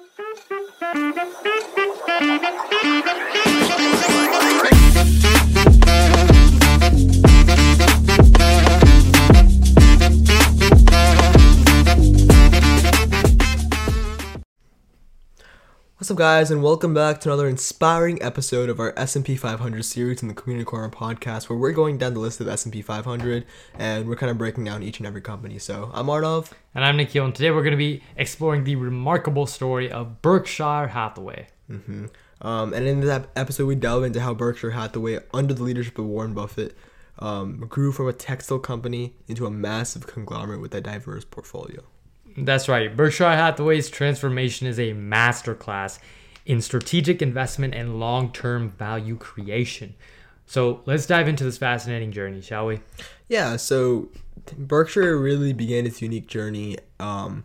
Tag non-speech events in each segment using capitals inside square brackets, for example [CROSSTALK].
Thank you. What's up, guys, and welcome back to another inspiring episode of our S&P 500 series in the Community Corner podcast, where we're going down the list of S&P 500 and we're kind of breaking down each and every company. So I'm Arnav, And I'm Nikhil, and today we're going to be exploring the remarkable story of Berkshire Hathaway. um, and in this episode we delve into how Berkshire Hathaway, under the leadership of Warren Buffett, um, grew from a textile company into a massive conglomerate with a diverse portfolio. That's right, Berkshire Hathaway's transformation is a masterclass in strategic investment and long term value creation. So let's dive into this fascinating journey, shall we? Yeah, so Berkshire really began its unique journey um,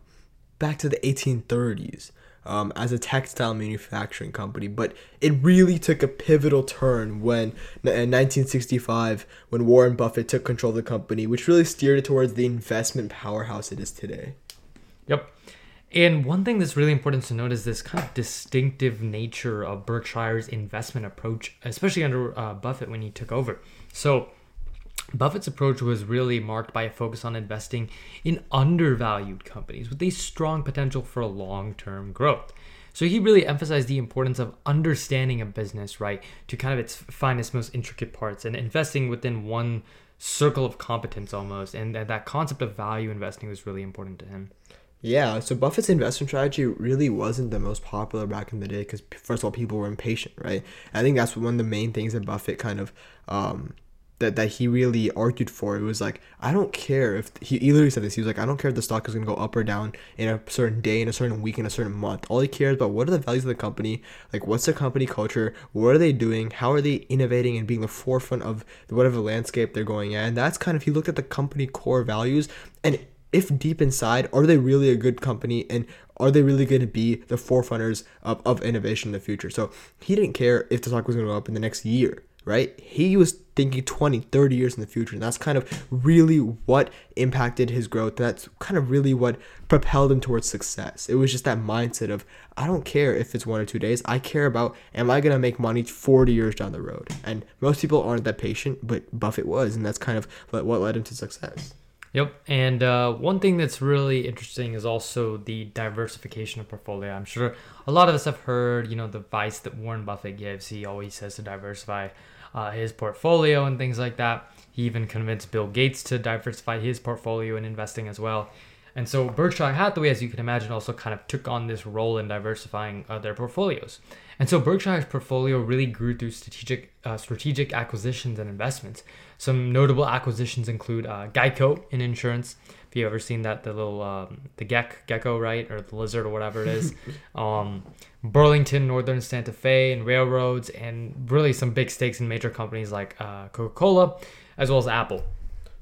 back to the 1830s um, as a textile manufacturing company, but it really took a pivotal turn when in 1965 when Warren Buffett took control of the company, which really steered it towards the investment powerhouse it is today. Yep. And one thing that's really important to note is this kind of distinctive nature of Berkshire's investment approach, especially under uh, Buffett when he took over. So, Buffett's approach was really marked by a focus on investing in undervalued companies with a strong potential for long term growth. So he really emphasized the importance of understanding a business, right, to kind of its finest, most intricate parts and investing within one circle of competence almost. And that that concept of value investing was really important to him. Yeah, so Buffett's investment strategy really wasn't the most popular back in the day because first of all, people were impatient, right? I think that's one of the main things that Buffett kind of um, that that he really argued for. It was like I don't care if he, he literally said this. He was like, I don't care if the stock is gonna go up or down in a certain day, in a certain week, in a certain month. All he cares about what are the values of the company, like what's the company culture, what are they doing, how are they innovating and being the forefront of whatever landscape they're going at. And that's kind of he looked at the company core values and if deep inside, are they really a good company and are they really going to be the forefronters of, of innovation in the future? So he didn't care if the stock was going to go up in the next year, right? He was thinking 20, 30 years in the future. And that's kind of really what impacted his growth. That's kind of really what propelled him towards success. It was just that mindset of, I don't care if it's one or two days. I care about, am I going to make money 40 years down the road? And most people aren't that patient, but Buffett was. And that's kind of what led him to success. Yep. And uh, one thing that's really interesting is also the diversification of portfolio. I'm sure a lot of us have heard, you know, the advice that Warren Buffett gives. He always says to diversify uh, his portfolio and things like that. He even convinced Bill Gates to diversify his portfolio and investing as well. And so Berkshire Hathaway, as you can imagine, also kind of took on this role in diversifying uh, their portfolios. And so Berkshire's portfolio really grew through strategic uh, strategic acquisitions and investments. Some notable acquisitions include uh, Geico in insurance. If you ever seen that, the little um, the geck gecko, right, or the lizard or whatever it is. [LAUGHS] um, Burlington, Northern Santa Fe, and railroads, and really some big stakes in major companies like uh, Coca Cola, as well as Apple.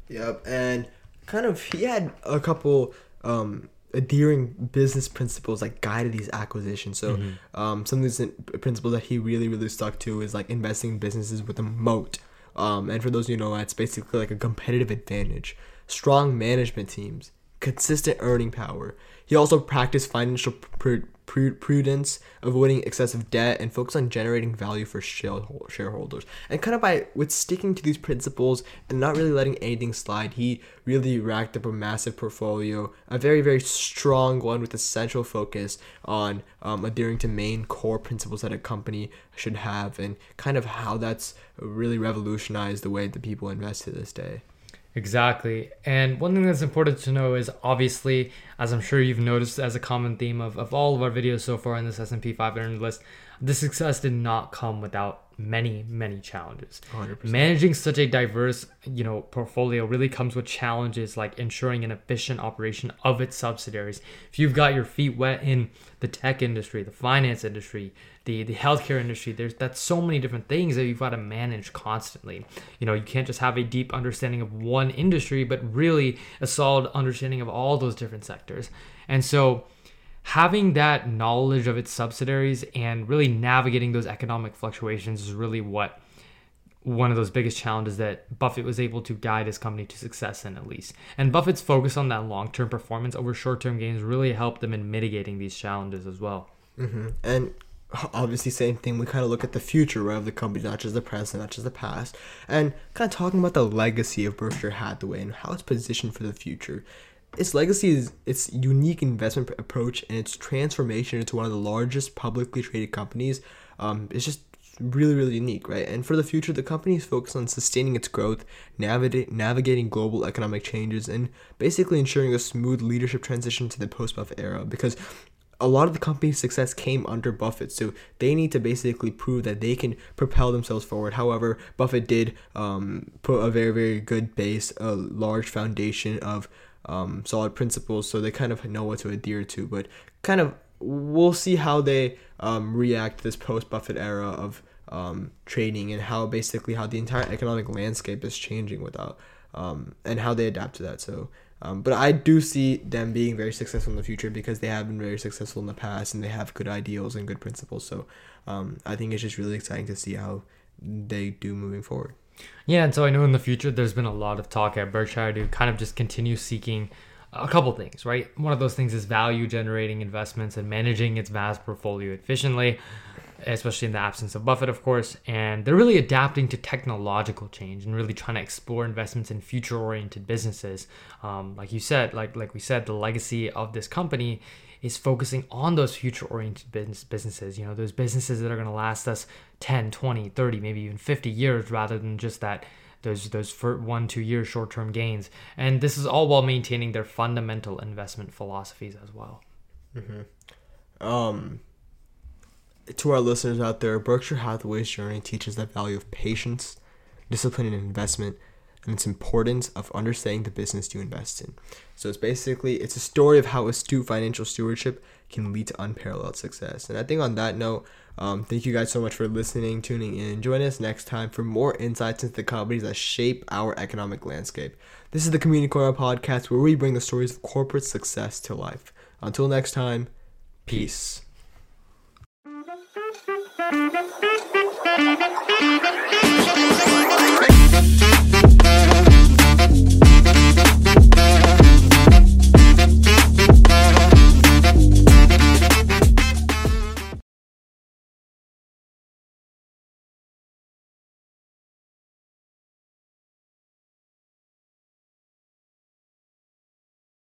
Yep, and kind of he had a couple um adhering business principles that guided these acquisitions. So um some of these principles that he really really stuck to is like investing in businesses with a moat. Um and for those you know it's basically like a competitive advantage, strong management teams, consistent earning power. He also practiced financial pr- pr- prudence, avoiding excessive debt, and focused on generating value for shareholders. And kind of by with sticking to these principles and not really letting anything slide, he really racked up a massive portfolio, a very very strong one with a central focus on um, adhering to main core principles that a company should have, and kind of how that's really revolutionized the way that people invest to this day. Exactly. And one thing that's important to know is obviously, as I'm sure you've noticed as a common theme of, of all of our videos so far in this S&P 500 list, the success did not come without many, many challenges. 100%. Managing such a diverse, you know, portfolio really comes with challenges like ensuring an efficient operation of its subsidiaries. If you've got your feet wet in the tech industry, the finance industry, the the healthcare industry, there's that's so many different things that you've got to manage constantly. You know, you can't just have a deep understanding of one industry, but really a solid understanding of all those different sectors. And so having that knowledge of its subsidiaries and really navigating those economic fluctuations is really what one of those biggest challenges that Buffett was able to guide his company to success in, at least. And Buffett's focus on that long term performance over short term gains really helped them in mitigating these challenges as well. Mm-hmm. And obviously, same thing. We kind of look at the future right, of the company, not just the present, not just the past, and kind of talking about the legacy of Berkshire Hathaway and how it's positioned for the future. Its legacy is its unique investment approach and its transformation into one of the largest publicly traded companies. Um, it's just really really unique right and for the future the company is focused on sustaining its growth navigate, navigating global economic changes and basically ensuring a smooth leadership transition to the post-buffett era because a lot of the company's success came under Buffett, so they need to basically prove that they can propel themselves forward. However, Buffett did um, put a very, very good base, a large foundation of um, solid principles, so they kind of know what to adhere to. But kind of, we'll see how they um, react to this post Buffett era of um, trading and how basically how the entire economic landscape is changing without um, and how they adapt to that. So, um, but I do see them being very successful in the future because they have been very successful in the past and they have good ideals and good principles. So, um, I think it's just really exciting to see how they do moving forward. Yeah, and so I know in the future there's been a lot of talk at Berkshire to kind of just continue seeking a couple things, right? One of those things is value generating investments and managing its vast portfolio efficiently especially in the absence of Buffett, of course. And they're really adapting to technological change and really trying to explore investments in future-oriented businesses. Um, like you said, like like we said, the legacy of this company is focusing on those future-oriented business businesses. You know, those businesses that are going to last us 10, 20, 30, maybe even 50 years, rather than just that those those one two year short term gains. And this is all while maintaining their fundamental investment philosophies as well. Mm-hmm. Um to our listeners out there, Berkshire Hathaway's journey teaches the value of patience, discipline, and investment, and its importance of understanding the business you invest in. So it's basically it's a story of how astute financial stewardship can lead to unparalleled success. And I think on that note, um, thank you guys so much for listening, tuning in. Join us next time for more insights into the companies that shape our economic landscape. This is the Community Corner podcast where we bring the stories of corporate success to life. Until next time, peace. You.